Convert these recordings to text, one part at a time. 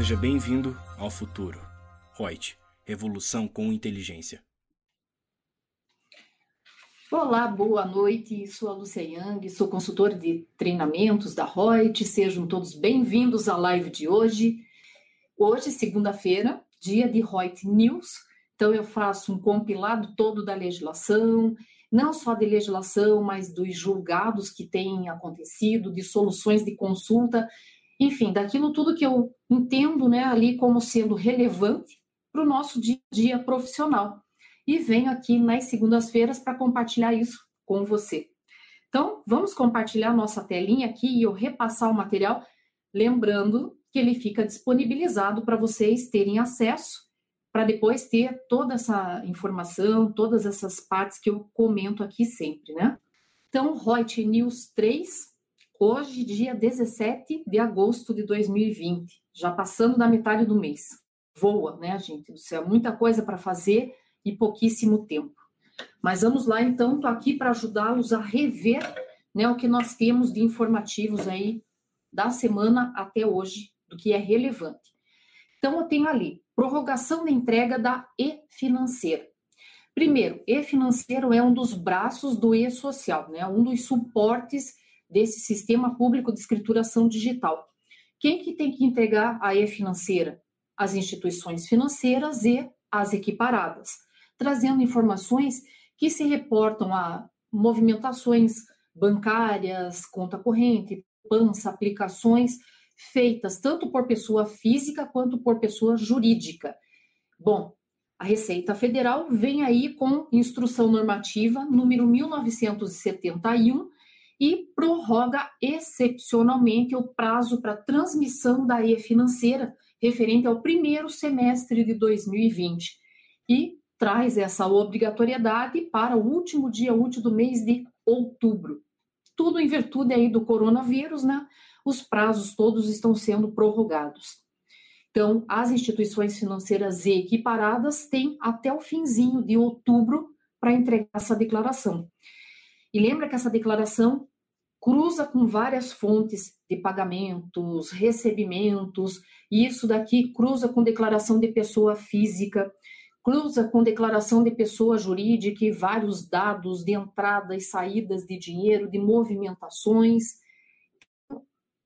Seja bem-vindo ao futuro. Reut, revolução com inteligência. Olá, boa noite. Sou a Lúcia Yang, sou consultora de treinamentos da Reut. Sejam todos bem-vindos à live de hoje. Hoje, segunda-feira, dia de Reut News. Então, eu faço um compilado todo da legislação, não só de legislação, mas dos julgados que têm acontecido, de soluções de consulta, enfim, daquilo tudo que eu entendo né, ali como sendo relevante para o nosso dia a dia profissional e venho aqui nas segundas-feiras para compartilhar isso com você. Então, vamos compartilhar nossa telinha aqui e eu repassar o material, lembrando que ele fica disponibilizado para vocês terem acesso, para depois ter toda essa informação, todas essas partes que eu comento aqui sempre, né? Então, Reut News 3, hoje, dia 17 de agosto de 2020, já passando da metade do mês. Voa, né, gente? Isso é muita coisa para fazer e pouquíssimo tempo. Mas vamos lá, então, estou aqui para ajudá-los a rever né, o que nós temos de informativos aí da semana até hoje, do que é relevante. Então, eu tenho ali prorrogação da entrega da e-financeira. Primeiro, e-financeiro é um dos braços do e-social, né, um dos suportes desse sistema público de escrituração digital. Quem que tem que entregar a e-financeira? As instituições financeiras e as equiparadas trazendo informações que se reportam a movimentações bancárias, conta corrente, pança, aplicações feitas tanto por pessoa física quanto por pessoa jurídica. Bom, a Receita Federal vem aí com instrução normativa número 1971 e prorroga excepcionalmente o prazo para transmissão da e-financeira referente ao primeiro semestre de 2020 e traz essa obrigatoriedade para o último dia útil do mês de outubro. Tudo em virtude aí do coronavírus, né? Os prazos todos estão sendo prorrogados. Então, as instituições financeiras equiparadas têm até o finzinho de outubro para entregar essa declaração. E lembra que essa declaração cruza com várias fontes de pagamentos, recebimentos, e isso daqui cruza com declaração de pessoa física, cruza com declaração de pessoa jurídica e vários dados de entrada e saídas de dinheiro, de movimentações.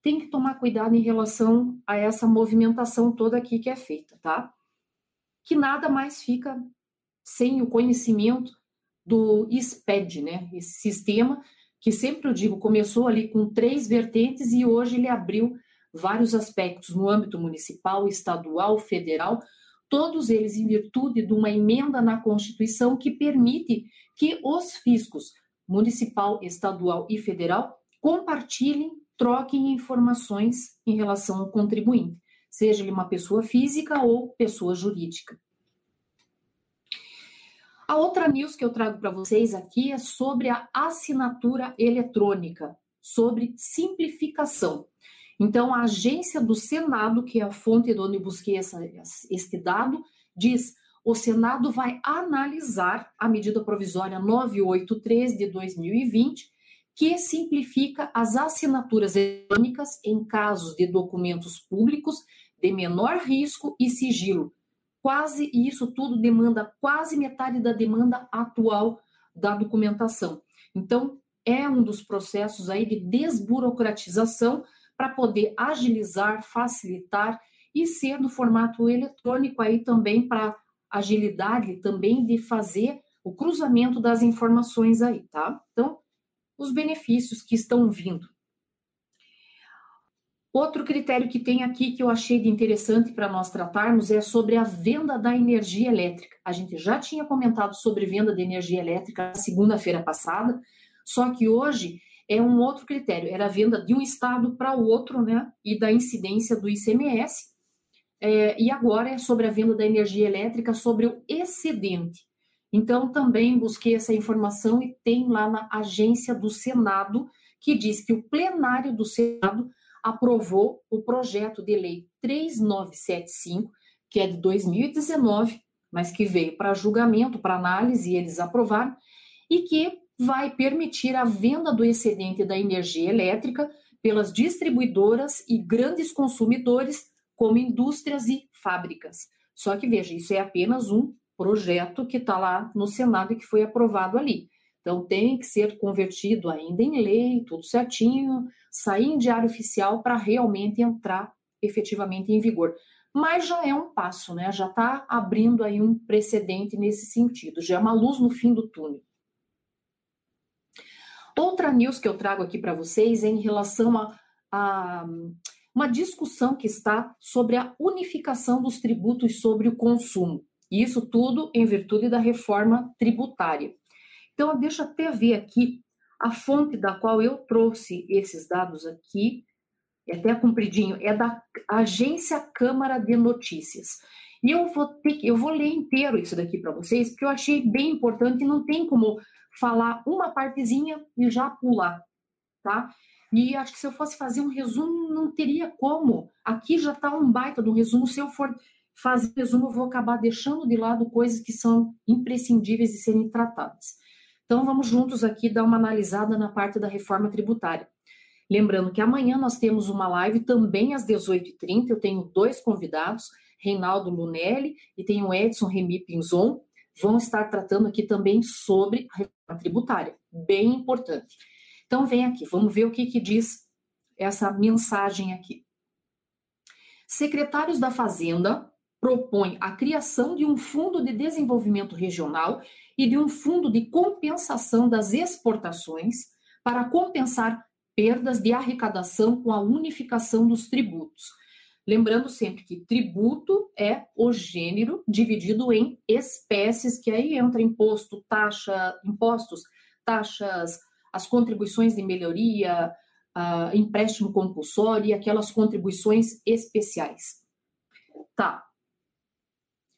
Tem que tomar cuidado em relação a essa movimentação toda aqui que é feita, tá? Que nada mais fica sem o conhecimento do SPED, né? Esse sistema que sempre eu digo começou ali com três vertentes e hoje ele abriu vários aspectos no âmbito municipal, estadual, federal, todos eles em virtude de uma emenda na Constituição que permite que os fiscos municipal, estadual e federal compartilhem, troquem informações em relação ao contribuinte, seja ele uma pessoa física ou pessoa jurídica. A outra news que eu trago para vocês aqui é sobre a assinatura eletrônica, sobre simplificação. Então, a agência do Senado, que é a fonte de onde eu busquei essa, este dado, diz: o Senado vai analisar a medida provisória 983 de 2020, que simplifica as assinaturas eletrônicas em casos de documentos públicos de menor risco e sigilo. Quase isso tudo demanda quase metade da demanda atual da documentação. Então, é um dos processos aí de desburocratização para poder agilizar, facilitar e ser no formato eletrônico aí também para agilidade também de fazer o cruzamento das informações aí, tá? Então, os benefícios que estão vindo. Outro critério que tem aqui que eu achei de interessante para nós tratarmos é sobre a venda da energia elétrica. A gente já tinha comentado sobre venda de energia elétrica na segunda-feira passada, só que hoje é um outro critério, era a venda de um estado para o outro, né, e da incidência do ICMS, é, e agora é sobre a venda da energia elétrica sobre o excedente. Então, também busquei essa informação e tem lá na agência do Senado, que diz que o plenário do Senado aprovou o projeto de lei 3975, que é de 2019, mas que veio para julgamento, para análise, e eles aprovaram, e que vai permitir a venda do excedente da energia elétrica pelas distribuidoras e grandes consumidores como indústrias e fábricas. Só que veja, isso é apenas um projeto que está lá no Senado e que foi aprovado ali. Então tem que ser convertido ainda em lei, tudo certinho, sair em diário oficial para realmente entrar efetivamente em vigor. Mas já é um passo, né? Já está abrindo aí um precedente nesse sentido, já é uma luz no fim do túnel. Outra news que eu trago aqui para vocês é em relação a, a uma discussão que está sobre a unificação dos tributos sobre o consumo. Isso tudo em virtude da reforma tributária. Então, deixa até ver aqui a fonte da qual eu trouxe esses dados aqui, é até compridinho, é da Agência Câmara de Notícias. E eu vou ter eu vou ler inteiro isso daqui para vocês, porque eu achei bem importante não tem como falar uma partezinha e já pular, tá? E acho que se eu fosse fazer um resumo, não teria como. Aqui já está um baita do resumo. Se eu for fazer resumo, eu vou acabar deixando de lado coisas que são imprescindíveis de serem tratadas. Então, vamos juntos aqui dar uma analisada na parte da reforma tributária. Lembrando que amanhã nós temos uma live também às 18h30. Eu tenho dois convidados, Reinaldo Lunelli e tenho Edson Remy Pinzon. Vão estar tratando aqui também sobre a reforma tributária, bem importante. Então, vem aqui, vamos ver o que, que diz essa mensagem aqui. Secretários da Fazenda propõem a criação de um fundo de desenvolvimento regional e de um fundo de compensação das exportações para compensar perdas de arrecadação com a unificação dos tributos. Lembrando sempre que tributo é o gênero dividido em espécies, que aí entra imposto, taxa, impostos, taxas as contribuições de melhoria, uh, empréstimo compulsório e aquelas contribuições especiais. Tá.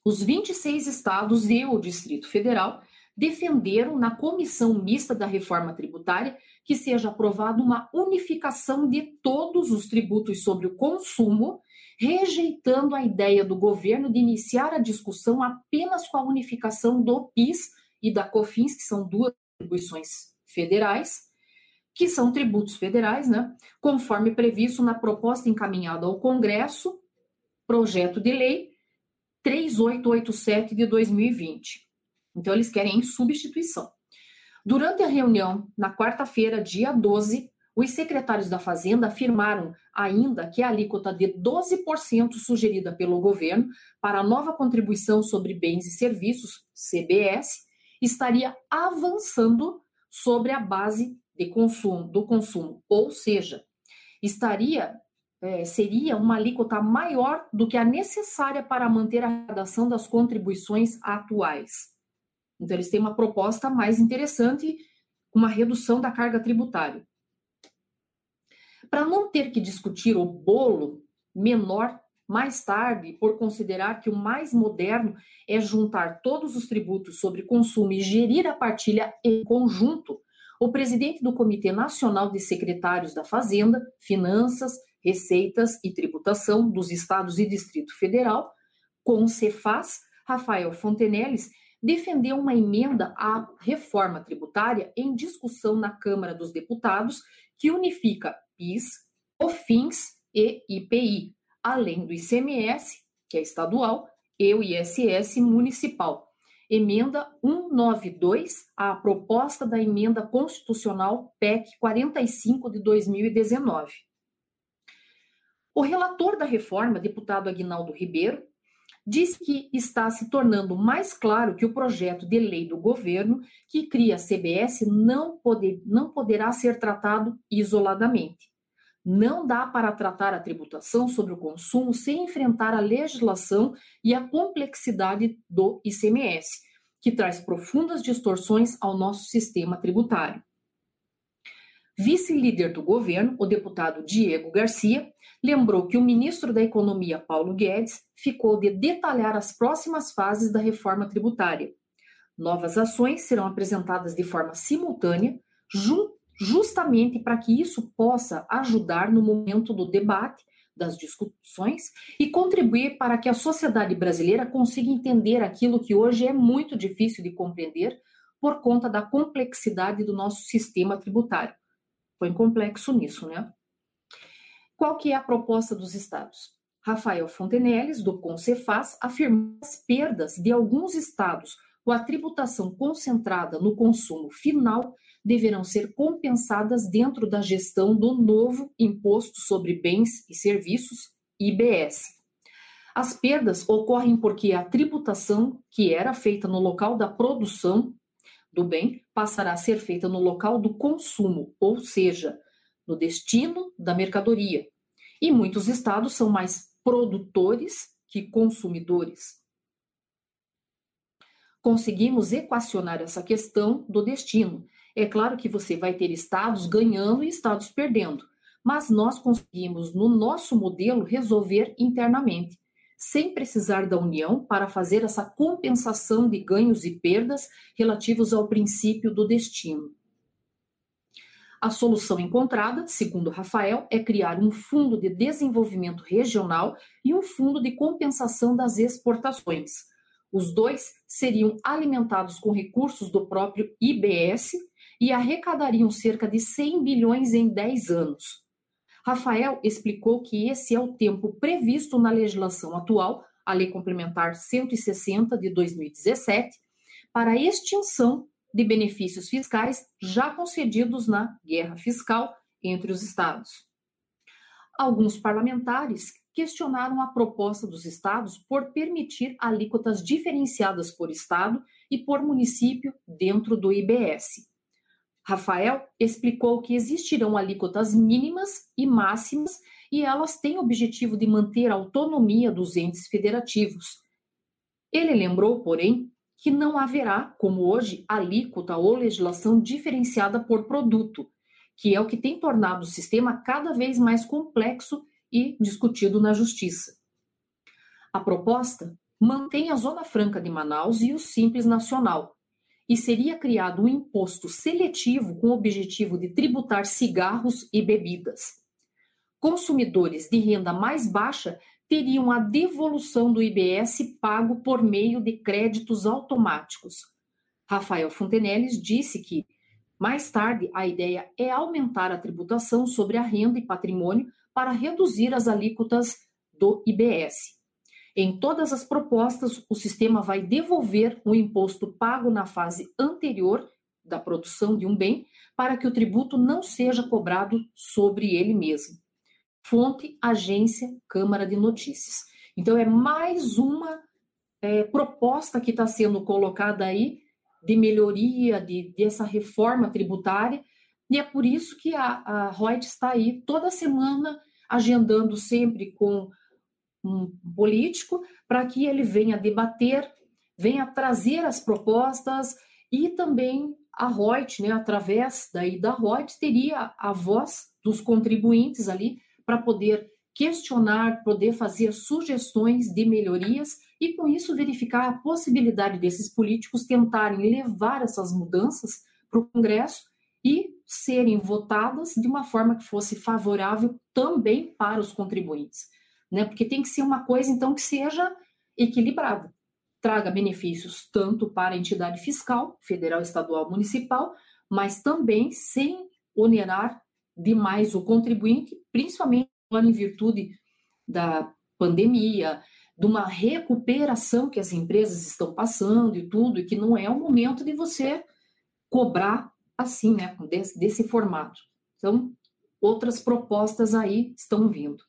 Os 26 estados e o Distrito Federal defenderam na comissão mista da reforma tributária que seja aprovada uma unificação de todos os tributos sobre o consumo, rejeitando a ideia do governo de iniciar a discussão apenas com a unificação do PIS e da COFINS, que são duas contribuições federais, que são tributos federais, né, conforme previsto na proposta encaminhada ao Congresso, projeto de lei 3887 de 2020. Então, eles querem em substituição. Durante a reunião, na quarta-feira, dia 12, os secretários da Fazenda afirmaram ainda que a alíquota de 12% sugerida pelo governo para a nova contribuição sobre bens e serviços, CBS, estaria avançando sobre a base de consumo do consumo, ou seja, estaria é, seria uma alíquota maior do que a necessária para manter a arrecadação das contribuições atuais. Então, eles têm uma proposta mais interessante, uma redução da carga tributária. Para não ter que discutir o bolo menor mais tarde, por considerar que o mais moderno é juntar todos os tributos sobre consumo e gerir a partilha em conjunto, o presidente do Comitê Nacional de Secretários da Fazenda, Finanças, Receitas e Tributação dos Estados e Distrito Federal, com o Cefaz, Rafael Fontenelles, defendeu uma emenda à reforma tributária em discussão na Câmara dos Deputados que unifica PIS, COFINS e IPI, além do ICMS, que é estadual, e o ISS municipal. Emenda 192 à proposta da emenda constitucional PEC 45 de 2019. O relator da reforma, deputado Aguinaldo Ribeiro, diz que está se tornando mais claro que o projeto de lei do governo que cria a CBS não, poder, não poderá ser tratado isoladamente. Não dá para tratar a tributação sobre o consumo sem enfrentar a legislação e a complexidade do ICMS, que traz profundas distorções ao nosso sistema tributário. Vice-líder do governo, o deputado Diego Garcia, lembrou que o ministro da Economia, Paulo Guedes, ficou de detalhar as próximas fases da reforma tributária. Novas ações serão apresentadas de forma simultânea, justamente para que isso possa ajudar no momento do debate, das discussões e contribuir para que a sociedade brasileira consiga entender aquilo que hoje é muito difícil de compreender por conta da complexidade do nosso sistema tributário. Põe complexo nisso, né? Qual que é a proposta dos estados? Rafael Fontenelles, do Concefaz, afirmou que as perdas de alguns estados com a tributação concentrada no consumo final deverão ser compensadas dentro da gestão do novo Imposto sobre Bens e Serviços, IBS. As perdas ocorrem porque a tributação que era feita no local da produção do bem passará a ser feita no local do consumo, ou seja, no destino da mercadoria. E muitos estados são mais produtores que consumidores. Conseguimos equacionar essa questão do destino. É claro que você vai ter estados ganhando e estados perdendo, mas nós conseguimos, no nosso modelo, resolver internamente, sem precisar da União para fazer essa compensação de ganhos e perdas relativos ao princípio do destino. A solução encontrada, segundo Rafael, é criar um fundo de desenvolvimento regional e um fundo de compensação das exportações. Os dois seriam alimentados com recursos do próprio IBS e arrecadariam cerca de 100 bilhões em 10 anos. Rafael explicou que esse é o tempo previsto na legislação atual, a Lei Complementar 160 de 2017, para a extinção de benefícios fiscais já concedidos na guerra fiscal entre os estados. Alguns parlamentares questionaram a proposta dos estados por permitir alíquotas diferenciadas por estado e por município dentro do IBS. Rafael explicou que existirão alíquotas mínimas e máximas e elas têm o objetivo de manter a autonomia dos entes federativos. Ele lembrou, porém, que não haverá, como hoje, alíquota ou legislação diferenciada por produto, que é o que tem tornado o sistema cada vez mais complexo e discutido na Justiça. A proposta mantém a Zona Franca de Manaus e o Simples Nacional, e seria criado um imposto seletivo com o objetivo de tributar cigarros e bebidas. Consumidores de renda mais baixa teriam a devolução do IBS pago por meio de créditos automáticos. Rafael Fontenelles disse que, mais tarde, a ideia é aumentar a tributação sobre a renda e patrimônio para reduzir as alíquotas do IBS. Em todas as propostas, o sistema vai devolver o imposto pago na fase anterior da produção de um bem para que o tributo não seja cobrado sobre ele mesmo. Fonte, agência, Câmara de Notícias. Então, é mais uma é, proposta que está sendo colocada aí de melhoria de, dessa reforma tributária, e é por isso que a, a Reut está aí toda semana agendando sempre com um político para que ele venha debater, venha trazer as propostas e também a Reut, né, através daí da Reut, teria a voz dos contribuintes ali para poder questionar, poder fazer sugestões de melhorias e, com isso, verificar a possibilidade desses políticos tentarem levar essas mudanças para o Congresso e serem votadas de uma forma que fosse favorável também para os contribuintes. Né? Porque tem que ser uma coisa, então, que seja equilibrada, traga benefícios tanto para a entidade fiscal, federal, estadual, municipal, mas também sem onerar demais o contribuinte, principalmente em virtude da pandemia, de uma recuperação que as empresas estão passando e tudo, e que não é o momento de você cobrar assim, né, desse, desse formato. Então, outras propostas aí estão vindo.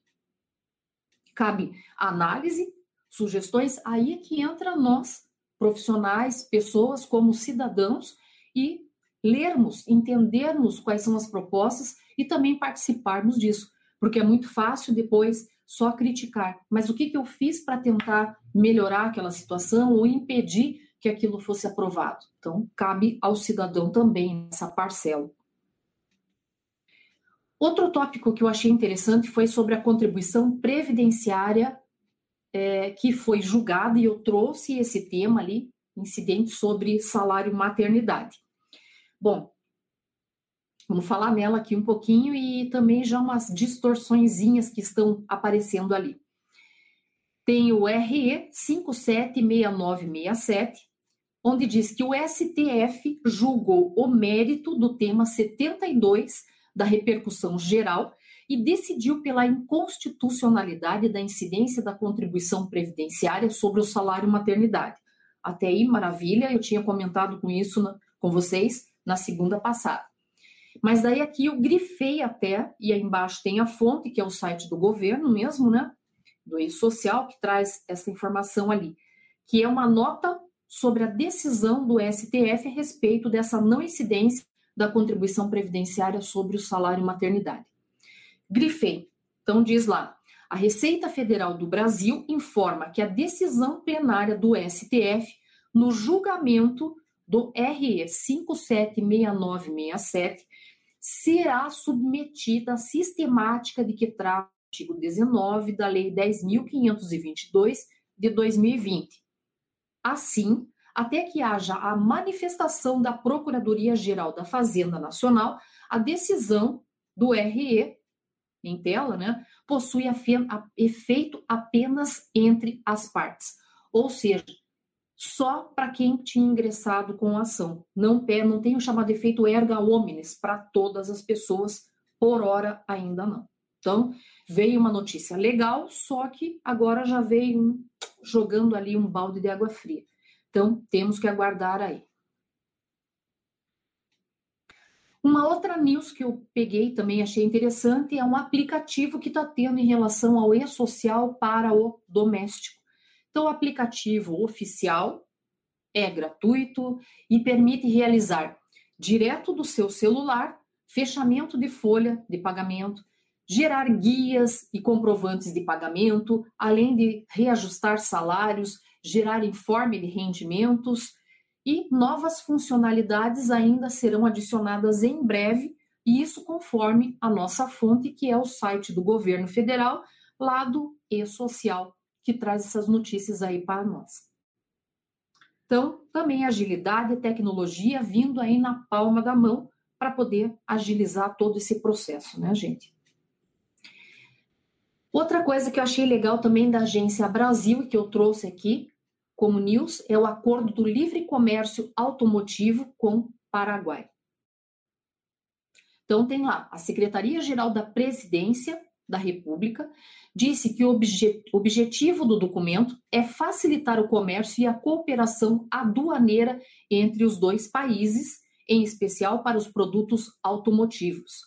Cabe análise, sugestões, aí é que entra nós, profissionais, pessoas como cidadãos, e lermos, entendermos quais são as propostas e também participarmos disso, porque é muito fácil depois só criticar. Mas o que, que eu fiz para tentar melhorar aquela situação ou impedir que aquilo fosse aprovado? Então, cabe ao cidadão também essa parcela. Outro tópico que eu achei interessante foi sobre a contribuição previdenciária é, que foi julgada, e eu trouxe esse tema ali, incidente sobre salário maternidade. Bom, Vamos falar nela aqui um pouquinho e também já umas distorçõezinhas que estão aparecendo ali. Tem o RE 576967, onde diz que o STF julgou o mérito do tema 72 da repercussão geral e decidiu pela inconstitucionalidade da incidência da contribuição previdenciária sobre o salário maternidade. Até aí, maravilha, eu tinha comentado com isso na, com vocês na segunda passada. Mas daí aqui eu grifei até, e aí embaixo tem a fonte, que é o site do governo mesmo, né? Do E-Social, que traz essa informação ali, que é uma nota sobre a decisão do STF a respeito dessa não incidência da contribuição previdenciária sobre o salário maternidade. Grifei. Então diz lá: a Receita Federal do Brasil informa que a decisão plenária do STF no julgamento do RE 576967 será submetida à sistemática de que trata o artigo 19 da Lei 10.522 de 2020. Assim, até que haja a manifestação da Procuradoria-Geral da Fazenda Nacional, a decisão do RE, em tela, né, possui efeito apenas entre as partes. Ou seja, só para quem tinha ingressado com a ação. Não, não tem o chamado efeito erga omnes para todas as pessoas, por hora ainda não. Então, veio uma notícia legal, só que agora já veio jogando ali um balde de água fria. Então, temos que aguardar aí. Uma outra news que eu peguei também achei interessante é um aplicativo que está tendo em relação ao e-social para o doméstico. Então, o aplicativo oficial é gratuito e permite realizar direto do seu celular fechamento de folha de pagamento, gerar guias e comprovantes de pagamento, além de reajustar salários, gerar informe de rendimentos e novas funcionalidades ainda serão adicionadas em breve, e isso conforme a nossa fonte, que é o site do governo federal, lá do e-social que traz essas notícias aí para nós. Então, também agilidade e tecnologia vindo aí na palma da mão para poder agilizar todo esse processo, né, gente? Outra coisa que eu achei legal também da Agência Brasil, que eu trouxe aqui como news, é o acordo do livre comércio automotivo com Paraguai. Então, tem lá a Secretaria-Geral da Presidência da República disse que o obje objetivo do documento é facilitar o comércio e a cooperação aduaneira entre os dois países, em especial para os produtos automotivos.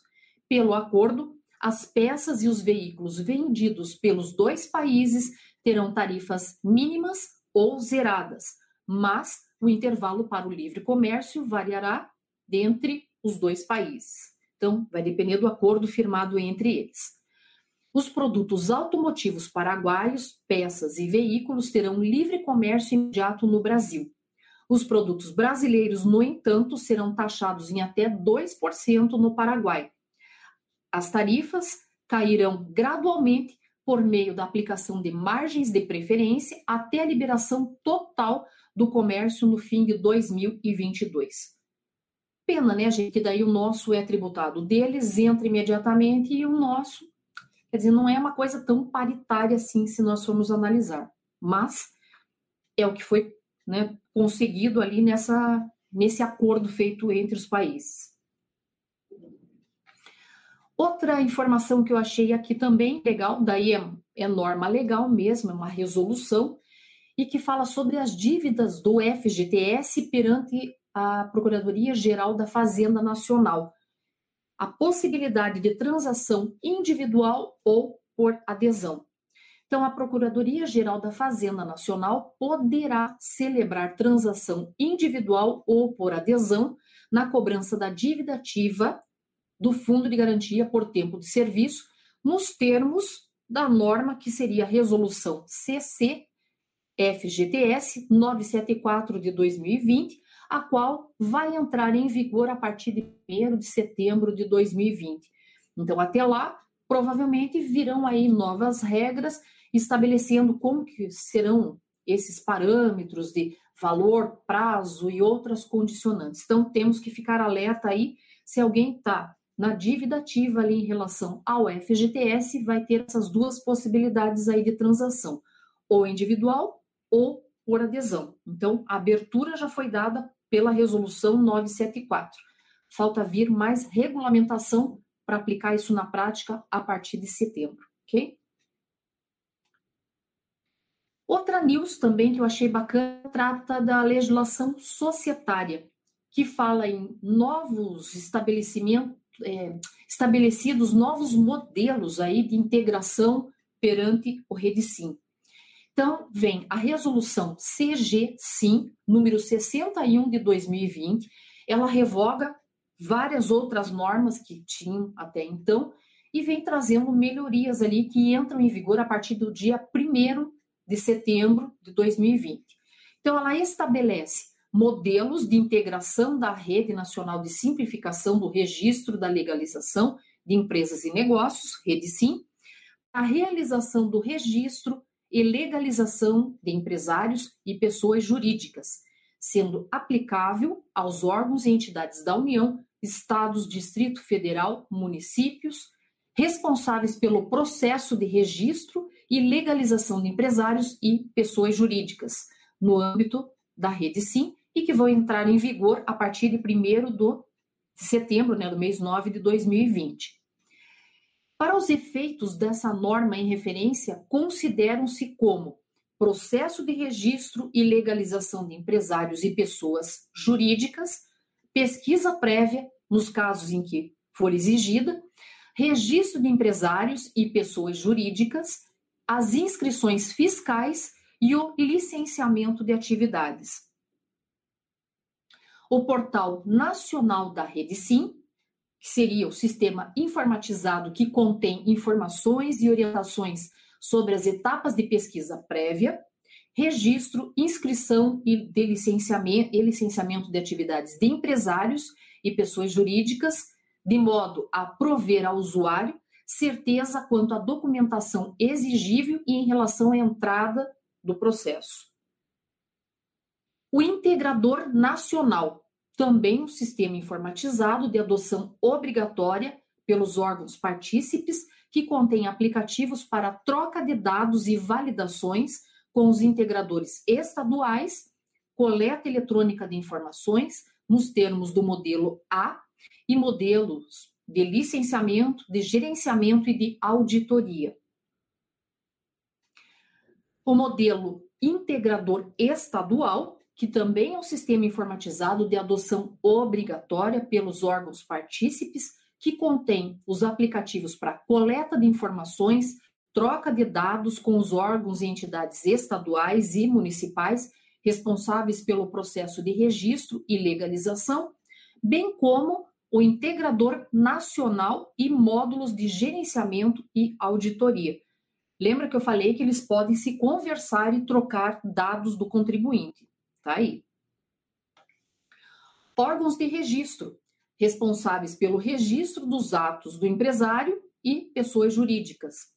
Pelo acordo, as peças e os veículos vendidos pelos dois países terão tarifas mínimas ou zeradas, mas o intervalo para o livre comércio variará dentre os dois países. Então, vai depender do acordo firmado entre eles. Os produtos automotivos paraguaios, peças e veículos terão livre comércio imediato no Brasil. Os produtos brasileiros, no entanto, serão taxados em até 2% no Paraguai. As tarifas cairão gradualmente por meio da aplicação de margens de preferência até a liberação total do comércio no fim de 2022. Pena, né, gente, que daí o nosso é tributado deles, entra imediatamente e o nosso Quer dizer, não é uma coisa tão paritária assim, se nós formos analisar. Mas é o que foi né, conseguido ali nessa, nesse acordo feito entre os países. Outra informação que eu achei aqui também legal, daí é, é norma legal mesmo, é uma resolução, e que fala sobre as dívidas do FGTS perante a Procuradoria Geral da Fazenda Nacional a possibilidade de transação individual ou por adesão. Então, a Procuradoria-Geral da Fazenda Nacional poderá celebrar transação individual ou por adesão na cobrança da dívida ativa do Fundo de Garantia por Tempo de Serviço, nos termos da norma que seria a Resolução CC FGTS 974 de 2020, a qual vai entrar em vigor a partir de 1 de setembro de 2020. Então, até lá, provavelmente virão aí novas regras estabelecendo como que serão esses parâmetros de valor, prazo e outras condicionantes. Então, temos que ficar alerta aí se alguém está na dívida ativa ali em relação ao FGTS, vai ter essas duas possibilidades aí de transação, ou individual ou por adesão. Então, a abertura já foi dada pela Resolução 974. Falta vir mais regulamentação para aplicar isso na prática a partir de setembro, ok? Outra news também que eu achei bacana trata da legislação societária, que fala em novos estabelecimentos, é, estabelecidos novos modelos aí de integração perante o Redsim. Então, vem a resolução CG-SIM, número 61 de 2020, ela revoga várias outras normas que tinham até então e vem trazendo melhorias ali que entram em vigor a partir do dia 1 de setembro de 2020. Então, ela estabelece modelos de integração da Rede Nacional de Simplificação do Registro da Legalização de Empresas e Negócios, Rede Sim, a realização do registro e legalização de empresários e pessoas jurídicas, sendo aplicável aos órgãos e entidades da União, estados, Distrito Federal, municípios, responsáveis pelo processo de registro e legalização de empresários e pessoas jurídicas no âmbito da rede Sim e que vão entrar em vigor a partir de 1 de setembro, né, do mês 9 de 2020. Para os efeitos dessa norma em referência, consideram-se como processo de registro e legalização de empresários e pessoas jurídicas, pesquisa prévia, nos casos em que for exigida, registro de empresários e pessoas jurídicas, as inscrições fiscais e o licenciamento de atividades. O Portal Nacional da Rede Sim, que seria o sistema informatizado que contém informações e orientações sobre as etapas de pesquisa prévia, registro, inscrição e de licenciamento, e licenciamento de atividades de empresários e pessoas jurídicas, de modo a prover ao usuário certeza quanto à documentação exigível e em relação à entrada do processo. O integrador nacional, também um sistema informatizado de adoção obrigatória pelos órgãos partícipes, que contém aplicativos para troca de dados e validações com os integradores estaduais, coleta eletrônica de informações nos termos do modelo A e modelos de licenciamento, de gerenciamento e de auditoria. O modelo integrador estadual, que também é um sistema informatizado de adoção obrigatória pelos órgãos partícipes, que contém os aplicativos para coleta de informações, troca de dados com os órgãos e entidades estaduais e municipais responsáveis pelo processo de registro e legalização, bem como o integrador nacional e módulos de gerenciamento e auditoria. Lembra que eu falei que eles podem se conversar e trocar dados do contribuinte. Tá aí. Órgãos de registro, responsáveis pelo registro dos atos do empresário e pessoas jurídicas.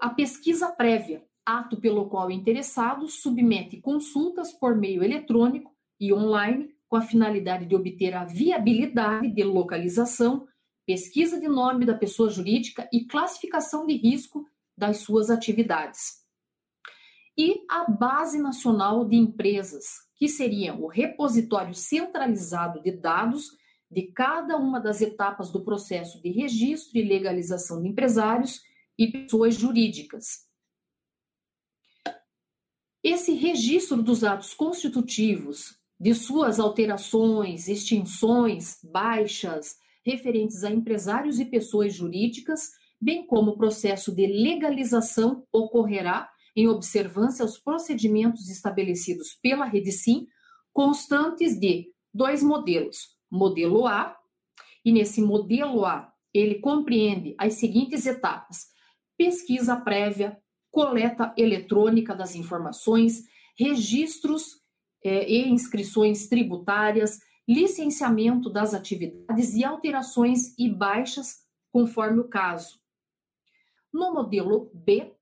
A pesquisa prévia, ato pelo qual o interessado submete consultas por meio eletrônico e online com a finalidade de obter a viabilidade de localização, pesquisa de nome da pessoa jurídica e classificação de risco das suas atividades. E a Base Nacional de Empresas, que seria o repositório centralizado de dados de cada uma das etapas do processo de registro e legalização de empresários e pessoas jurídicas. Esse registro dos atos constitutivos, de suas alterações, extinções, baixas, referentes a empresários e pessoas jurídicas, bem como o processo de legalização ocorrerá em observância aos procedimentos estabelecidos pela Rede Sim, constantes de dois modelos. Modelo A, e nesse modelo A, ele compreende as seguintes etapas: pesquisa prévia, coleta eletrônica das informações, registros é, e inscrições tributárias, licenciamento das atividades e alterações e baixas, conforme o caso. No modelo B,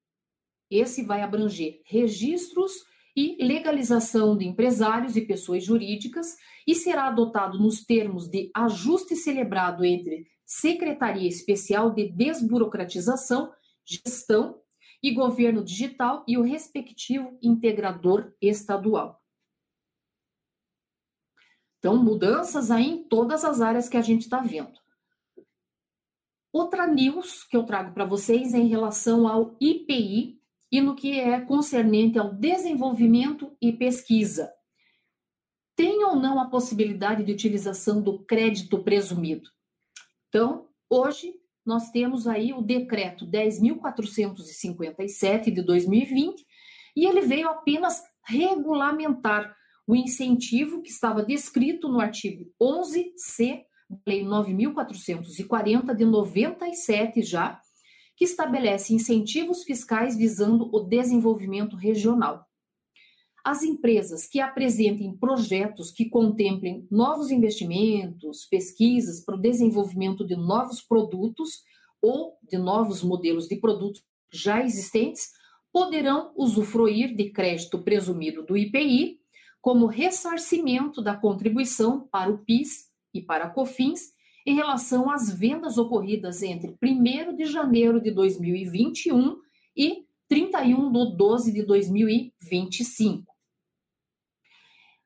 esse vai abranger registros e legalização de empresários e pessoas jurídicas e será adotado nos termos de ajuste celebrado entre Secretaria Especial de Desburocratização, Gestão e Governo Digital e o respectivo integrador estadual. Então, mudanças aí em todas as áreas que a gente está vendo. Outra news que eu trago para vocês é em relação ao IPI e no que é concernente ao desenvolvimento e pesquisa. Tem ou não a possibilidade de utilização do crédito presumido? Então, hoje nós temos aí o decreto 10.457 de 2020 e ele veio apenas regulamentar o incentivo que estava descrito no artigo 11C Lei 9.440 de 97 já, que estabelece incentivos fiscais visando o desenvolvimento regional. As empresas que apresentem projetos que contemplem novos investimentos, pesquisas para o desenvolvimento de novos produtos ou de novos modelos de produtos já existentes poderão usufruir de crédito presumido do IPI como ressarcimento da contribuição para o PIS e para a COFINS em relação às vendas ocorridas entre 1 de janeiro de 2021 e 31 de 12 de 2025.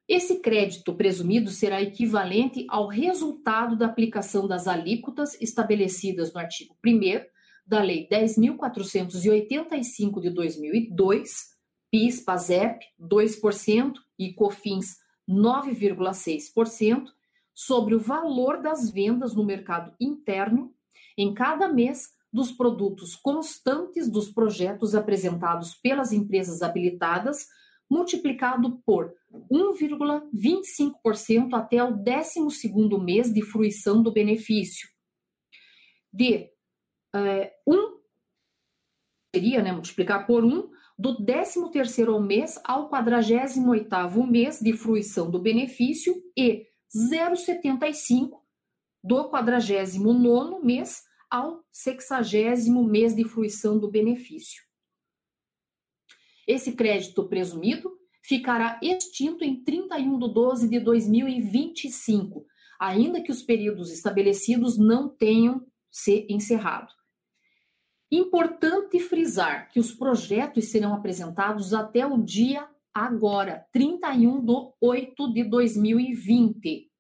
Esse crédito presumido será equivalente ao resultado da aplicação das alíquotas estabelecidas no artigo 1 da Lei 10.485 de 2002, PIS, PASEP 2% e COFINS 9,6%, sobre o valor das vendas no mercado interno em cada mês dos produtos constantes dos projetos apresentados pelas empresas habilitadas, multiplicado por 1,25% até o 12º mês de fruição do benefício. De é, um, seria, né, multiplicar por 1, do 13º mês ao 48º mês de fruição do benefício e 0,75 do 49 mês ao 60 mês de fruição do benefício. Esse crédito presumido ficará extinto em 31 de 12 de 2025, ainda que os períodos estabelecidos não tenham se encerrado. Importante frisar que os projetos serão apresentados até o dia agora, 31 de 8 de 2020.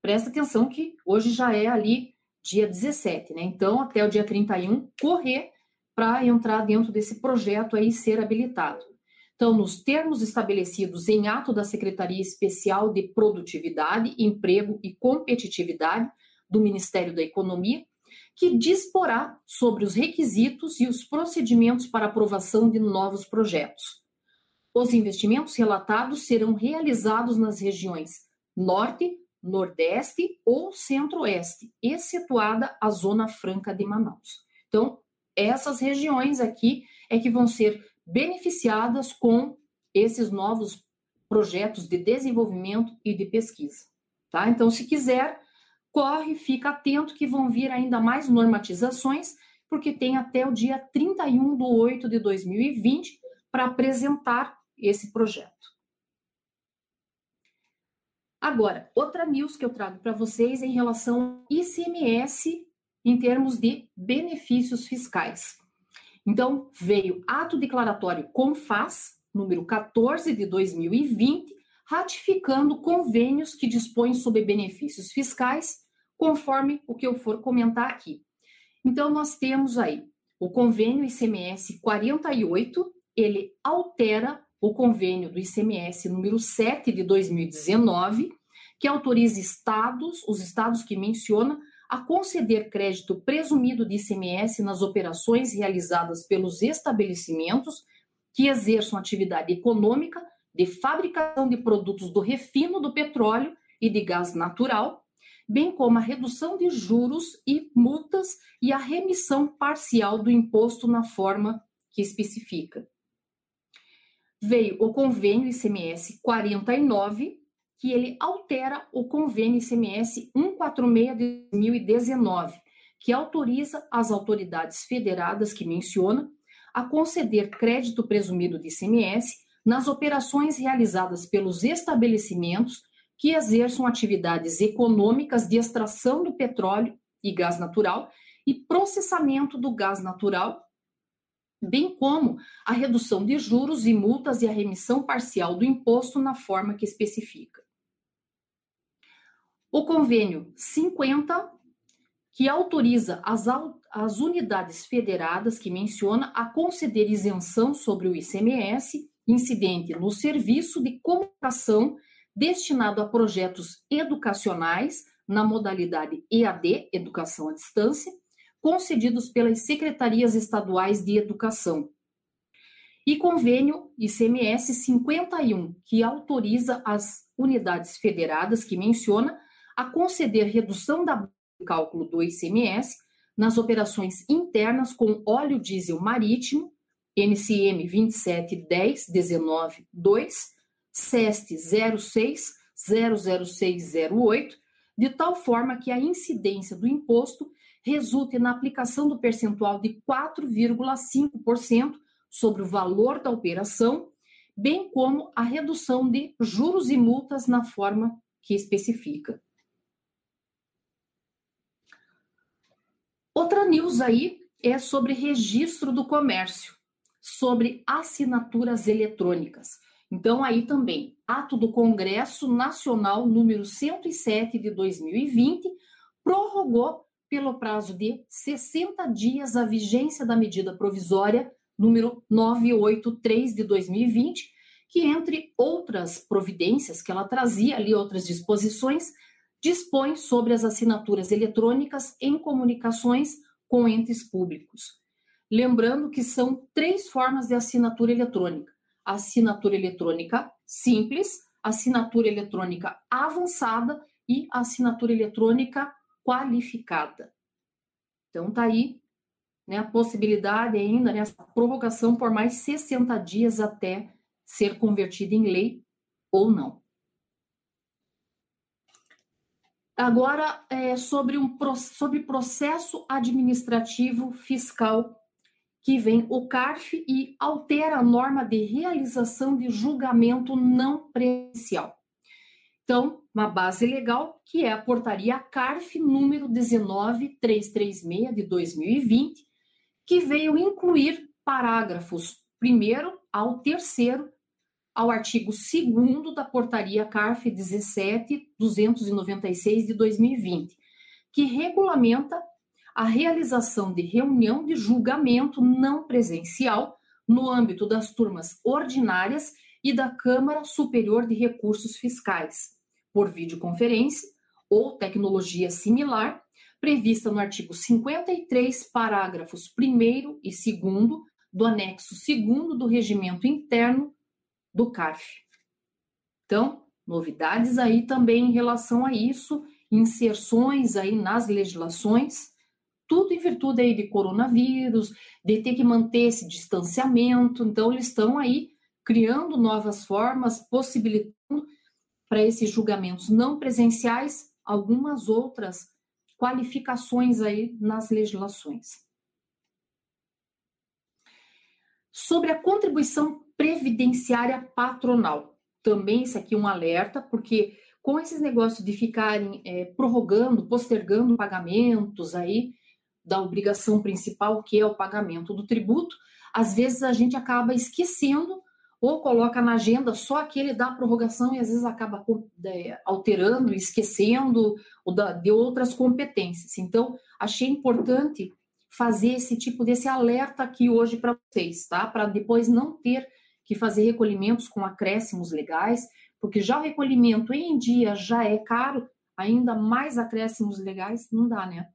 Presta atenção que hoje já é ali dia 17, né? Então, até o dia 31, correr para entrar dentro desse projeto aí ser habilitado. Então, nos termos estabelecidos em ato da Secretaria Especial de Produtividade, Emprego e Competitividade do Ministério da Economia, que disporá sobre os requisitos e os procedimentos para aprovação de novos projetos. Os investimentos relatados serão realizados nas regiões Norte, Nordeste ou Centro-Oeste, excetuada a Zona Franca de Manaus. Então, essas regiões aqui é que vão ser beneficiadas com esses novos projetos de desenvolvimento e de pesquisa. Tá? Então, se quiser, corre, fica atento que vão vir ainda mais normatizações, porque tem até o dia 31 de 8 de 2020 para apresentar esse projeto. Agora, outra news que eu trago para vocês em relação ao ICMS em termos de benefícios fiscais. Então, veio ato declaratório CONFAS, número 14 de 2020, ratificando convênios que dispõem sobre benefícios fiscais, conforme o que eu for comentar aqui. Então, nós temos aí o convênio ICMS 48, ele altera o convênio do ICMS número 7 de 2019, que autoriza estados, os estados que menciona, a conceder crédito presumido de ICMS nas operações realizadas pelos estabelecimentos que exerçam atividade econômica de fabricação de produtos do refino do petróleo e de gás natural, bem como a redução de juros e multas e a remissão parcial do imposto na forma que especifica veio o convênio ICMS 49, que ele altera o convênio ICMS 146 de 2019, que autoriza as autoridades federadas que menciona a conceder crédito presumido de ICMS nas operações realizadas pelos estabelecimentos que exerçam atividades econômicas de extração do petróleo e gás natural e processamento do gás natural bem como a redução de juros e multas e a remissão parcial do imposto na forma que especifica. O convênio 50 que autoriza as, as unidades federadas que menciona a conceder isenção sobre o ICMS incidente no serviço de comunicação destinado a projetos educacionais na modalidade EAD, Educação à Distância, concedidos pelas secretarias estaduais de educação. E convênio ICMS 51, que autoriza as unidades federadas que menciona a conceder redução da cálculo do ICMS nas operações internas com óleo diesel marítimo, NCM 2710 2, CEST 06 00608, de tal forma que a incidência do imposto resulte na aplicação do percentual de 4,5% sobre o valor da operação, bem como a redução de juros e multas na forma que especifica. Outra news aí é sobre registro do comércio, sobre assinaturas eletrônicas. Então, aí também, ato do Congresso Nacional número 107 de 2020 prorrogou pelo prazo de 60 dias a vigência da medida provisória número 983 de 2020, que entre outras providências que ela trazia ali outras disposições, dispõe sobre as assinaturas eletrônicas em comunicações com entes públicos. Lembrando que são três formas de assinatura eletrônica: assinatura eletrônica simples, assinatura eletrônica avançada e assinatura eletrônica qualificada. Então tá aí né, a possibilidade ainda, né, essa prorrogação por mais 60 dias até ser convertida em lei ou não. Agora, é, sobre, um, sobre processo administrativo fiscal, que vem o CARF e altera a norma de realização de julgamento não presencial. Então, uma base legal, que é a portaria CARF número 19336 de 2020, que veio incluir parágrafos primeiro ao terceiro ao artigo 2 da Portaria CARF 17296 de 2020, que regulamenta a realização de reunião de julgamento não presencial no âmbito das turmas ordinárias e da Câmara Superior de Recursos Fiscais, por videoconferência ou tecnologia similar, prevista no artigo 53, parágrafos 1 e 2 do anexo 2 do Regimento Interno do CARF. Então, novidades aí também em relação a isso, inserções aí nas legislações, tudo em virtude aí de coronavírus, de ter que manter esse distanciamento, então eles estão aí criando novas formas, possibilitando para esses julgamentos não presenciais algumas outras qualificações aí nas legislações. Sobre a contribuição previdenciária patronal. Também isso aqui é um alerta, porque com esses negócios de ficarem é, prorrogando, postergando pagamentos aí da obrigação principal, que é o pagamento do tributo, às vezes a gente acaba esquecendo ou coloca na agenda só aquele da prorrogação e às vezes acaba é, alterando, esquecendo de outras competências. Então, achei importante fazer esse tipo desse alerta aqui hoje para vocês, tá? Para depois não ter que fazer recolhimentos com acréscimos legais, porque já o recolhimento em dia já é caro, ainda mais acréscimos legais não dá, né?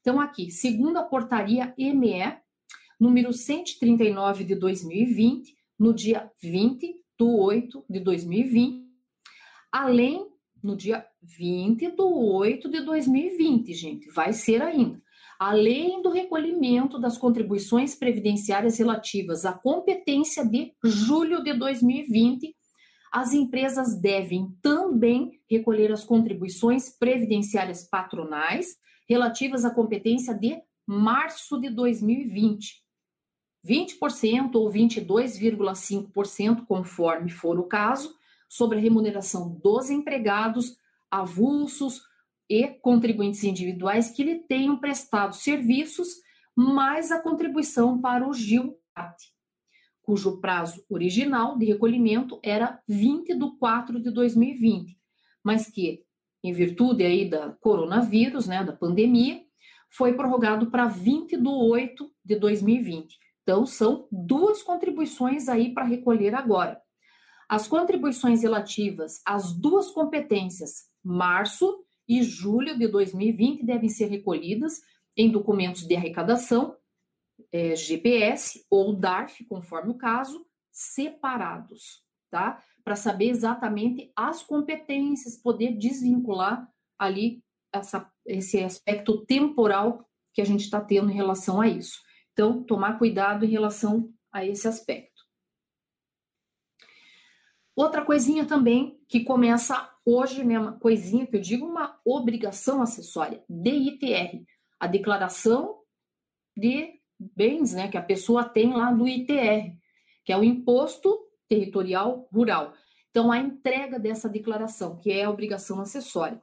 Então, aqui, segundo a portaria ME, número 139 de 2020, no dia 20 do 8 de 2020, além no dia 20 do 8 de 2020, gente, vai ser ainda além do recolhimento das contribuições previdenciárias relativas à competência de julho de 2020, as empresas devem também recolher as contribuições previdenciárias patronais relativas à competência de março de 2020. 20% ou 22,5%, conforme for o caso, sobre a remuneração dos empregados, avulsos, e contribuintes individuais que lhe tenham prestado serviços, mais a contribuição para o GILAT, cujo prazo original de recolhimento era 20 de 4 de 2020, mas que, em virtude aí da coronavírus, né, da pandemia, foi prorrogado para 20 de 8 de 2020. Então, são duas contribuições aí para recolher agora. As contribuições relativas às duas competências, março e julho de 2020, devem ser recolhidas em documentos de arrecadação, é, GPS ou DARF, conforme o caso, separados, tá? Para saber exatamente as competências, poder desvincular ali essa, esse aspecto temporal que a gente está tendo em relação a isso. Então, tomar cuidado em relação a esse aspecto. Outra coisinha também que começa hoje, né, uma coisinha que eu digo, uma obrigação acessória, DITR, a declaração de bens, né, que a pessoa tem lá do ITR, que é o Imposto Territorial Rural. Então, a entrega dessa declaração, que é a obrigação acessória.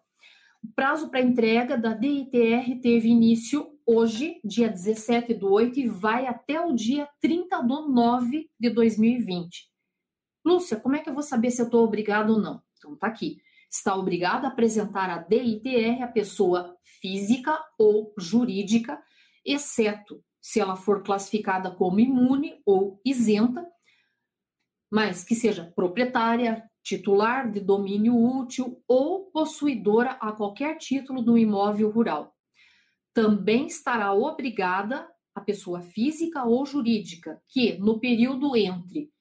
O prazo para entrega da DITR teve início hoje, dia 17 do 8, e vai até o dia 30 do 9 de 2020. Lúcia, como é que eu vou saber se eu estou obrigado ou não? Então, tá aqui. Está obrigado a apresentar a DITR a pessoa física ou jurídica, exceto se ela for classificada como imune ou isenta, mas que seja proprietária, titular de domínio útil ou possuidora a qualquer título do imóvel rural. Também estará obrigada a pessoa física ou jurídica que, no período entre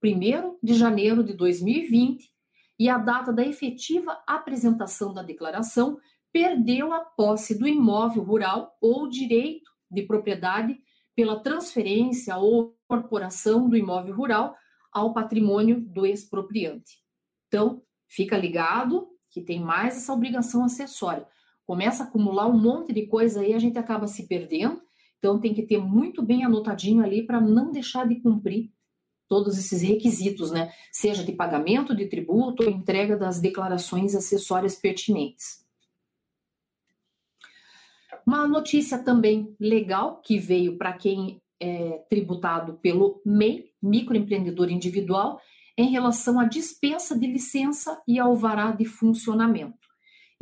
1 de janeiro de 2020 e a data da efetiva apresentação da declaração, perdeu a posse do imóvel rural ou direito de propriedade pela transferência ou incorporação do imóvel rural ao patrimônio do expropriante. Então, fica ligado que tem mais essa obrigação acessória. Começa a acumular um monte de coisa aí, a gente acaba se perdendo. Então, tem que ter muito bem anotadinho ali para não deixar de cumprir todos esses requisitos, né? Seja de pagamento de tributo ou entrega das declarações acessórias pertinentes. Uma notícia também legal que veio para quem é tributado pelo MEI, microempreendedor individual, em relação à dispensa de licença e alvará de funcionamento.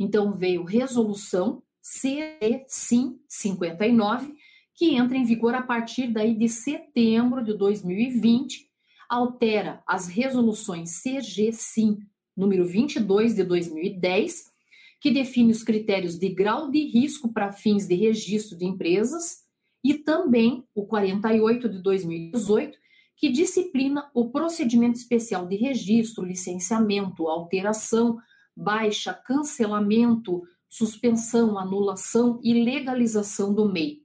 Então, veio resolução CESIM 59, que entra em vigor a partir daí de setembro de 2020, altera as resoluções CGSIM número 22 de 2010, que define os critérios de grau de risco para fins de registro de empresas, e também o 48 de 2018, que disciplina o procedimento especial de registro, licenciamento, alteração, baixa, cancelamento, suspensão, anulação e legalização do MEI.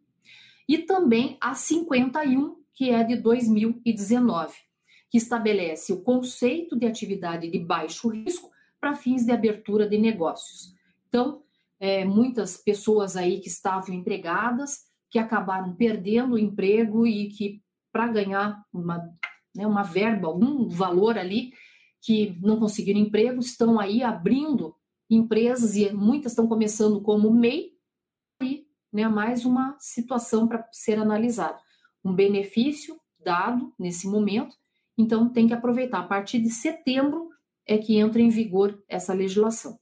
E também a 51, que é de 2019, que estabelece o conceito de atividade de baixo risco para fins de abertura de negócios. Então, é, muitas pessoas aí que estavam empregadas, que acabaram perdendo o emprego e que para ganhar uma, né, uma verba, algum valor ali, que não conseguiram emprego, estão aí abrindo empresas e muitas estão começando como MEI, e né, mais uma situação para ser analisada. Um benefício dado nesse momento, então tem que aproveitar. A partir de setembro é que entra em vigor essa legislação.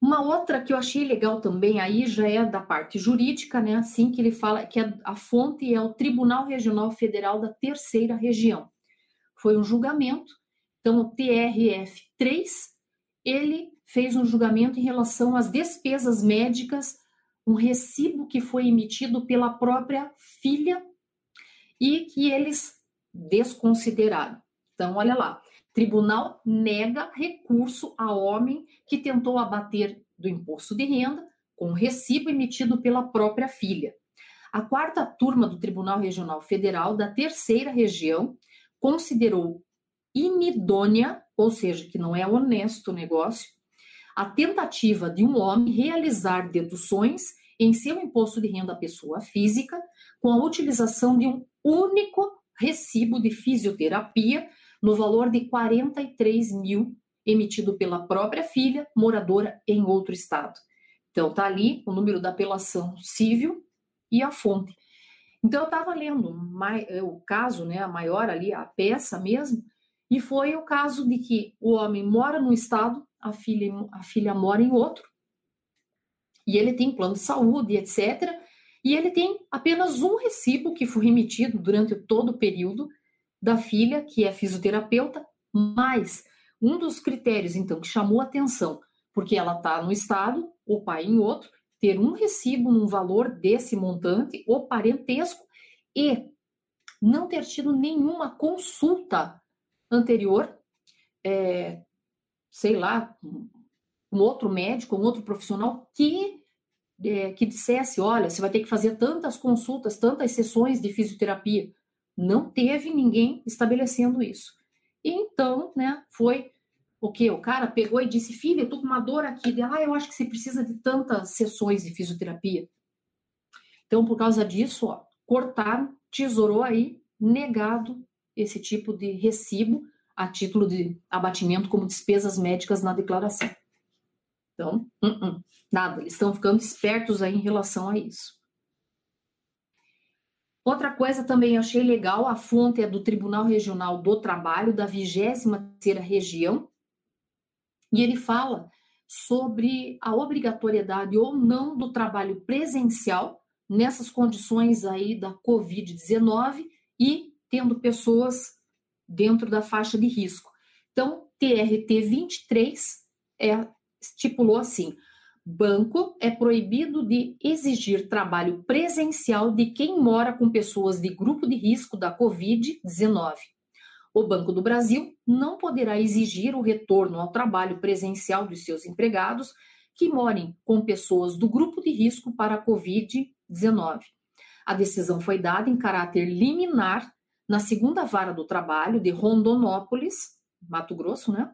Uma outra que eu achei legal também aí já é da parte jurídica, né? Assim que ele fala que a, fonte é o Tribunal Regional Federal da Terceira Região. Foi um julgamento, então o TRF3 ele fez um julgamento em relação às despesas médicas, um recibo que foi emitido pela própria filha e que eles desconsideraram. Então, olha lá, Tribunal nega recurso a homem que tentou abater do imposto de renda com recibo emitido pela própria filha. A quarta turma do Tribunal Regional Federal da Terceira Região considerou inidônea, ou seja, que não é honesto o negócio, a tentativa de um homem realizar deduções em seu imposto de renda à pessoa física com a utilização de um único recibo de fisioterapia no valor de 43 mil, emitido pela própria filha, moradora em outro estado. Então, está ali o número da apelação civil e a fonte. Então, eu estava lendo é, o caso, né, a maior ali, a peça mesmo, e foi o caso de que o homem mora num estado, a filha, a filha mora em outro, e ele tem plano de saúde, etc. E ele tem apenas um recibo que foi remetido durante todo o período da filha, que é fisioterapeuta, mas um dos critérios, então, que chamou atenção, porque ela está no estado, o pai em outro, ter um recibo num valor desse montante, o parentesco, e não ter tido nenhuma consulta anterior, é, sei lá, um outro médico, um outro profissional que é, que dissesse, olha, você vai ter que fazer tantas consultas, tantas sessões de fisioterapia. Não teve ninguém estabelecendo isso. Então, né, foi o que? O cara pegou e disse, filha, eu tô com uma dor aqui. De, ah, eu acho que você precisa de tantas sessões de fisioterapia. Então, por causa disso, ó, cortaram, tesourou aí, negado esse tipo de recibo a título de abatimento como despesas médicas na declaração. Então, uh -uh, nada, eles estão ficando espertos aí em relação a isso. Outra coisa também achei legal, a fonte é do Tribunal Regional do Trabalho da 23ª Região, e ele fala sobre a obrigatoriedade ou não do trabalho presencial nessas condições aí da COVID-19 e tendo pessoas dentro da faixa de risco. Então, TRT 23 é estipulou assim: banco é proibido de exigir trabalho presencial de quem mora com pessoas de grupo de risco da Covid-19. O Banco do Brasil não poderá exigir o retorno ao trabalho presencial dos seus empregados que morem com pessoas do grupo de risco para a Covid-19. A decisão foi dada em caráter liminar na segunda vara do trabalho de Rondonópolis, Mato Grosso, né?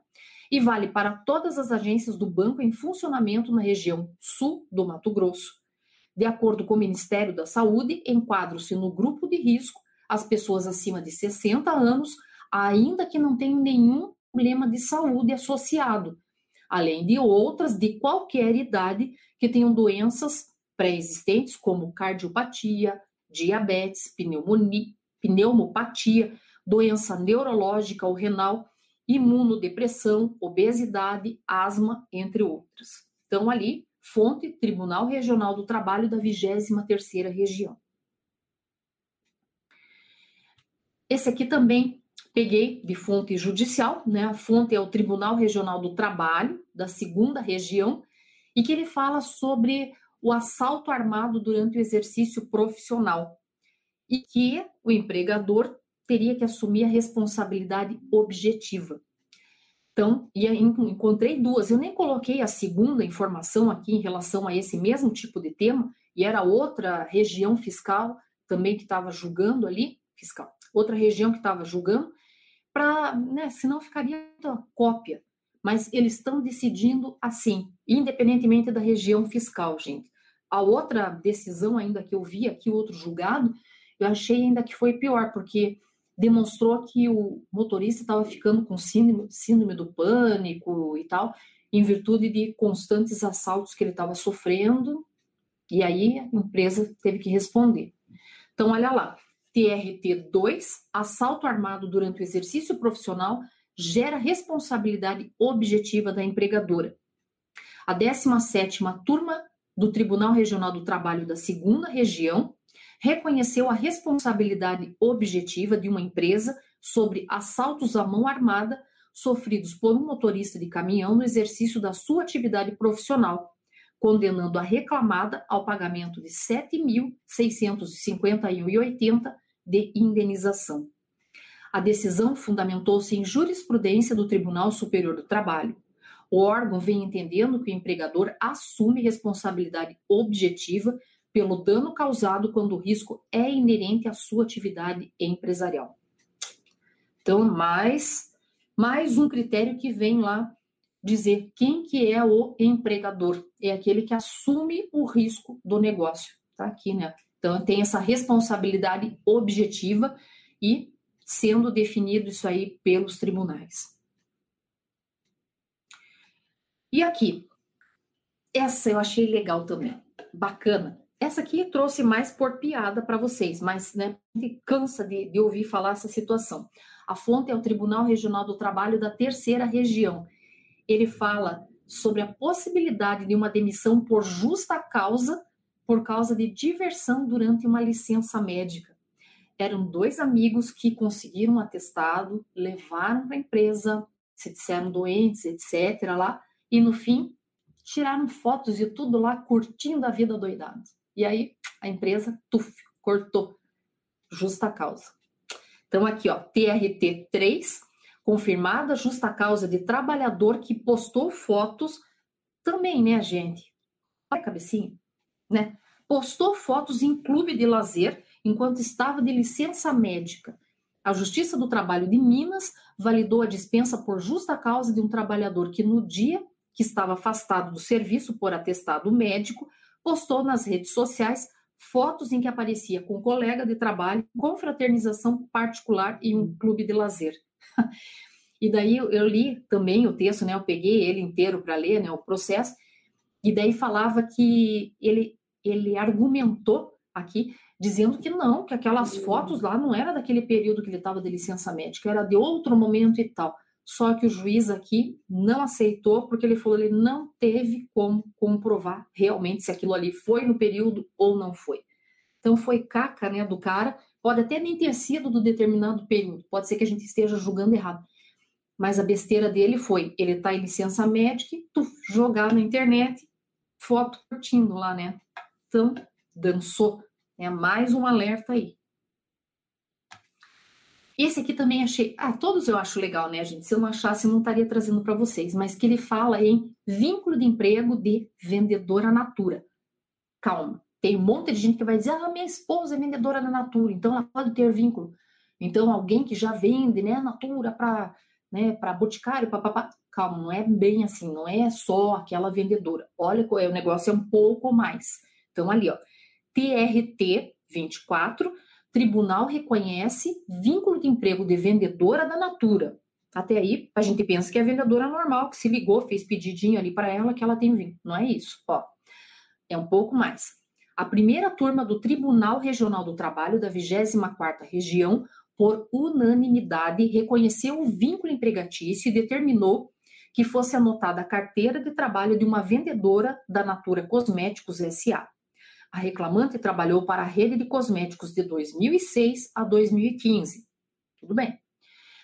e vale para todas as agências do banco em funcionamento na região sul do Mato Grosso. De acordo com o Ministério da Saúde, enquadram-se no grupo de risco as pessoas acima de 60 anos, ainda que não tenham nenhum problema de saúde associado, além de outras de qualquer idade que tenham doenças pré-existentes, como cardiopatia, diabetes, pneumonia, pneumopatia, doença neurológica ou renal imunodepressão, obesidade, asma, entre outras. Então, ali, fonte Tribunal Regional do Trabalho da 23ª Região. Esse aqui também peguei de fonte judicial, né? A fonte é o Tribunal Regional do Trabalho da segunda região e que ele fala sobre o assalto armado durante o exercício profissional e que o empregador teria que assumir a responsabilidade objetiva. Então, e encontrei duas. Eu nem coloquei a segunda informação aqui em relação a esse mesmo tipo de tema, e era outra região fiscal também que estava julgando ali, fiscal, outra região que estava julgando, para, né, senão ficaria cópia. Mas eles estão decidindo assim, independentemente da região fiscal, gente. A outra decisão ainda que eu vi aqui, outro julgado, eu achei ainda que foi pior, porque demonstrou que o motorista estava ficando com síndrome, síndrome do pânico e tal, em virtude de constantes assaltos que ele estava sofrendo, e aí a empresa teve que responder. Então, olha lá, TRT 2, assalto armado durante o exercício profissional gera responsabilidade objetiva da empregadora. A 17ª turma do Tribunal Regional do Trabalho da Segunda Região reconheceu a responsabilidade objetiva de uma empresa sobre assaltos à mão armada sofridos por um motorista de caminhão no exercício da sua atividade profissional, condenando a reclamada ao pagamento de R$ 7.651,80 de indenização. A decisão fundamentou-se em jurisprudência do Tribunal Superior do Trabalho. O órgão vem entendendo que o empregador assume responsabilidade objetiva pelo dano causado quando o risco é inerente à sua atividade empresarial. Então, mais, mais um critério que vem lá dizer quem que é o empregador. É aquele que assume o risco do negócio. Tá aqui, né? Então, tem essa responsabilidade objetiva e sendo definido isso aí pelos tribunais. E aqui, essa eu achei legal também, bacana. Essa aqui trouxe mais por piada para vocês, mas né, cansa de, de ouvir falar essa situação. A fonte é o Tribunal Regional do Trabalho da Terceira Região. Ele fala sobre a possibilidade de uma demissão por justa causa, por causa de diversão durante uma licença médica. Eram dois amigos que conseguiram um atestado, levaram para a empresa, se disseram doentes, etc. lá, e no fim tiraram fotos e tudo lá curtindo a vida doidada. E aí a empresa, tuf, cortou. Justa causa. Então aqui, ó, TRT 3, confirmada justa causa de trabalhador que postou fotos também, né, gente? Olha a cabecinha, né? Postou fotos em clube de lazer enquanto estava de licença médica. A Justiça do Trabalho de Minas validou a dispensa por justa causa de um trabalhador que no dia que estava afastado do serviço por atestado médico, postou nas redes sociais fotos em que aparecia com um colega de trabalho, com fraternização particular em um clube de lazer. e daí eu li também o texto, né? Eu peguei ele inteiro para ler, né? O processo. E daí falava que ele ele argumentou aqui dizendo que não, que aquelas fotos lá não era daquele período que ele estava de licença médica, era de outro momento e tal. Só que o juiz aqui não aceitou, porque ele falou que ele não teve como comprovar realmente se aquilo ali foi no período ou não foi. Então foi caca, né, do cara. Pode até nem ter sido do determinado período. Pode ser que a gente esteja julgando errado. Mas a besteira dele foi, ele tá em licença médica, tuf, jogar na internet, foto curtindo lá, né? Então, dançou. É mais um alerta aí. Esse aqui também achei. Ah, todos eu acho legal, né, gente? Se eu não achasse, eu não estaria trazendo para vocês. Mas que ele fala em vínculo de emprego de vendedora natura. Calma. Tem um monte de gente que vai dizer: ah, minha esposa é vendedora na Natura, então ela pode ter vínculo. Então, alguém que já vende, né, Natura para né, para boticário, papapá. Calma, não é bem assim, não é só aquela vendedora. Olha, o negócio é um pouco mais. Então, ali, ó, TRT 24 tribunal reconhece vínculo de emprego de vendedora da Natura. Até aí, a gente pensa que é vendedora normal, que se ligou, fez pedidinho ali para ela, que ela tem vínculo. Não é isso, ó. É um pouco mais. A primeira turma do Tribunal Regional do Trabalho da 24ª Região, por unanimidade, reconheceu o vínculo empregatício e determinou que fosse anotada a carteira de trabalho de uma vendedora da Natura Cosméticos SA. A reclamante trabalhou para a rede de cosméticos de 2006 a 2015. Tudo bem.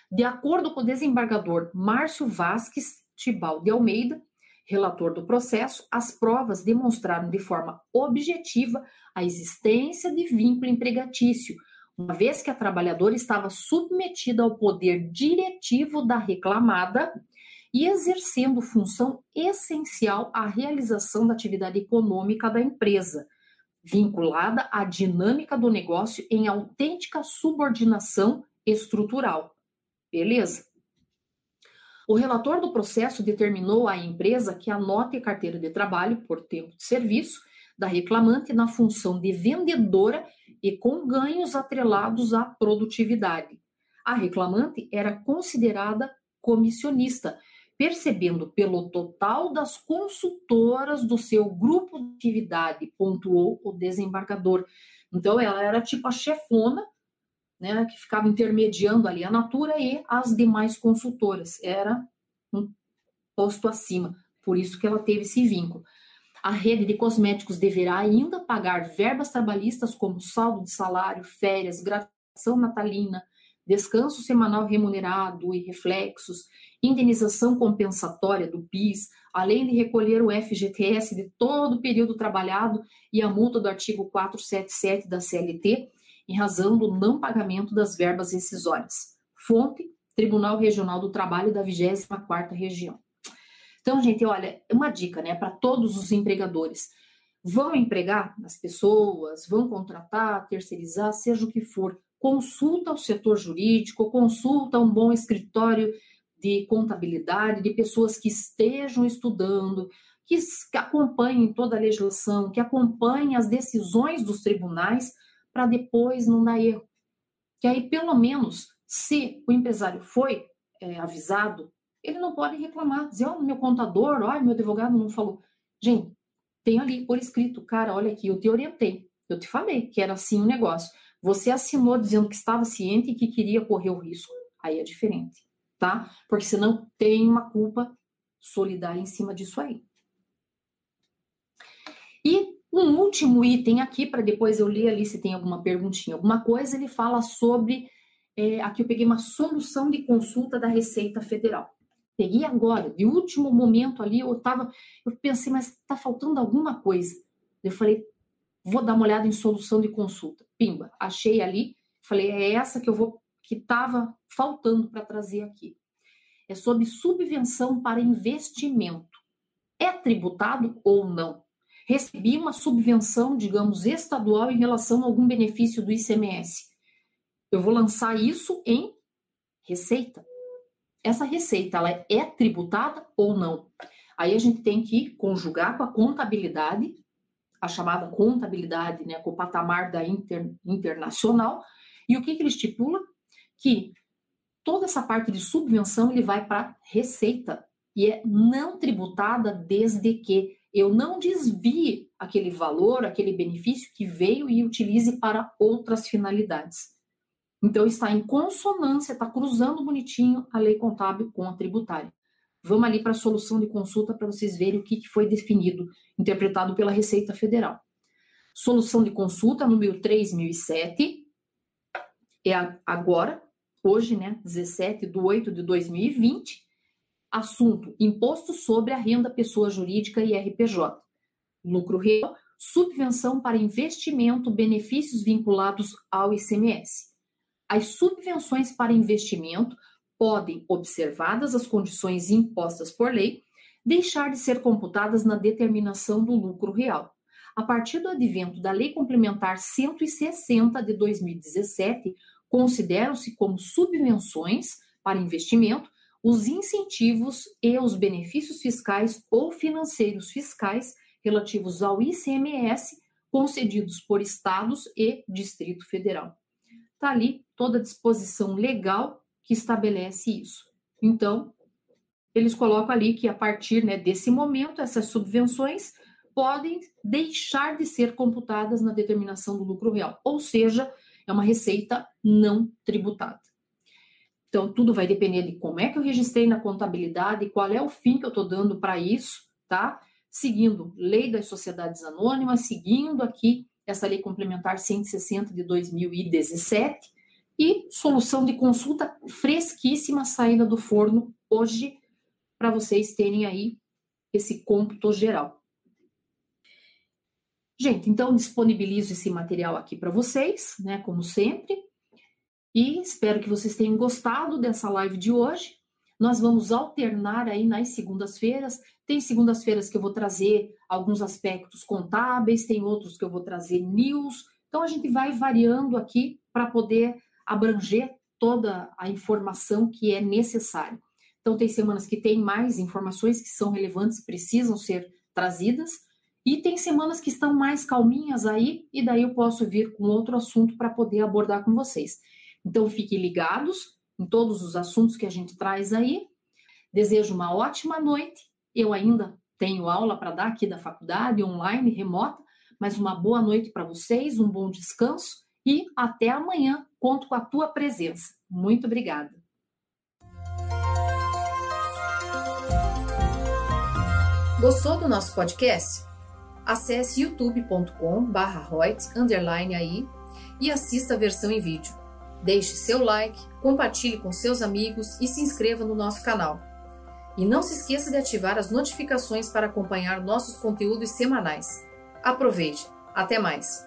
De acordo com o desembargador Márcio Vasques Tibal de Almeida, relator do processo, as provas demonstraram de forma objetiva a existência de vínculo empregatício, uma vez que a trabalhadora estava submetida ao poder diretivo da reclamada e exercendo função essencial à realização da atividade econômica da empresa, vinculada à dinâmica do negócio em autêntica subordinação estrutural. Beleza? O relator do processo determinou à empresa que anote a carteira de trabalho por tempo de serviço da reclamante na função de vendedora e com ganhos atrelados à produtividade. A reclamante era considerada comissionista percebendo pelo total das consultoras do seu grupo de atividade, pontuou o desembargador. Então, ela era tipo a chefona, né, que ficava intermediando ali a Natura e as demais consultoras. Era um posto acima, por isso que ela teve esse vínculo. A rede de cosméticos deverá ainda pagar verbas trabalhistas como saldo de salário, férias, gratuição natalina, descanso semanal remunerado e reflexos, indenização compensatória do PIS, além de recolher o FGTS de todo o período trabalhado e a multa do artigo 477 da CLT, em razão do não pagamento das verbas rescisórias. Fonte: Tribunal Regional do Trabalho da 24ª Região. Então, gente, olha, uma dica, né, para todos os empregadores. Vão empregar as pessoas, vão contratar, terceirizar, seja o que for, consulta o setor jurídico, consulta um bom escritório de contabilidade, de pessoas que estejam estudando, que acompanhem toda a legislação, que acompanhem as decisões dos tribunais, para depois não dar erro. Que aí, pelo menos, se o empresário foi é, avisado, ele não pode reclamar, dizer, ó, oh, meu contador, ó, meu advogado não falou. Gente, tem ali por escrito, cara, olha aqui, eu te orientei, eu te falei que era assim o negócio. Você assinou dizendo que estava ciente e que queria correr o risco. Aí é diferente, tá? Porque senão tem uma culpa solidária em cima disso aí. E um último item aqui, para depois eu ler ali se tem alguma perguntinha, alguma coisa, ele fala sobre. É, aqui eu peguei uma solução de consulta da Receita Federal. Peguei agora, de último momento ali, eu tava, eu pensei, mas está faltando alguma coisa. Eu falei, vou dar uma olhada em solução de consulta. Pimba, achei ali, falei, é essa que eu vou, que estava faltando para trazer aqui. É sobre subvenção para investimento. É tributado ou não? recebi uma subvenção, digamos, estadual em relação a algum benefício do ICMS. Eu vou lançar isso em receita. Essa receita, ela é tributada ou não? Aí a gente tem que conjugar com a contabilidade, a chamada contabilidade, né, com o patamar da inter, internacional. E o que, que ele estipula? Que toda essa parte de subvenção ele vai para receita e é não tributada desde que eu não desvie aquele valor, aquele benefício que veio e utilize para outras finalidades. Então, está em consonância, está cruzando bonitinho a lei contábil com a tributária. Vamos ali para a solução de consulta para vocês verem o que, que foi definido, interpretado pela Receita Federal. Solução de consulta número 3007, é agora, hoje, né, 17 de 8 de 2020, Assunto: Imposto sobre a renda pessoa jurídica e RPJ. Lucro real, subvenção para investimento, benefícios vinculados ao ICMS. As subvenções para investimento podem, observadas as condições impostas por lei, deixar de ser computadas na determinação do lucro real. A partir do advento da Lei Complementar 160 de 2017, consideram-se como subvenções para investimento os incentivos e os benefícios fiscais ou financeiros fiscais relativos ao ICMS concedidos por estados e Distrito Federal. Está ali toda a disposição legal que estabelece isso. Então, eles colocam ali que a partir né, desse momento, essas subvenções podem deixar de ser computadas na determinação do lucro real, ou seja, é uma receita não tributada. Então, tudo vai depender de como é que eu registrei na contabilidade, qual é o fim que eu estou dando para isso, tá? Seguindo lei das sociedades anônimas, seguindo aqui essa lei complementar 160 de 2017 e solução de consulta fresquíssima saída do forno hoje para vocês terem aí esse cômputo geral. Gente, então disponibilizo esse material aqui para vocês, né, como sempre. E espero que vocês tenham gostado dessa live de hoje. Nós vamos alternar aí nas segundas-feiras. Tem segundas-feiras que eu vou trazer alguns aspectos contábeis, tem outros que eu vou trazer news. Então a gente vai variando aqui para poder abranger toda a informação que é necessária. Então tem semanas que tem mais informações que são relevantes, precisam ser trazidas, e tem semanas que estão mais calminhas aí, e daí eu posso vir com outro assunto para poder abordar com vocês. Então, fiquem ligados em todos os assuntos que a gente traz aí. Desejo uma ótima noite. Eu ainda tenho aula para dar aqui da faculdade, online, remota, mas uma boa noite para vocês, um bom descanso e até amanhã. Conto com a tua presença. Muito obrigada. Gostou do nosso podcast? Acesse youtube.com/royts_aí e assista a versão em vídeo. Deixe seu like, compartilhe com seus amigos e se inscreva no nosso canal. E não se esqueça de ativar as notificações para acompanhar nossos conteúdos semanais. Aproveite! Até mais!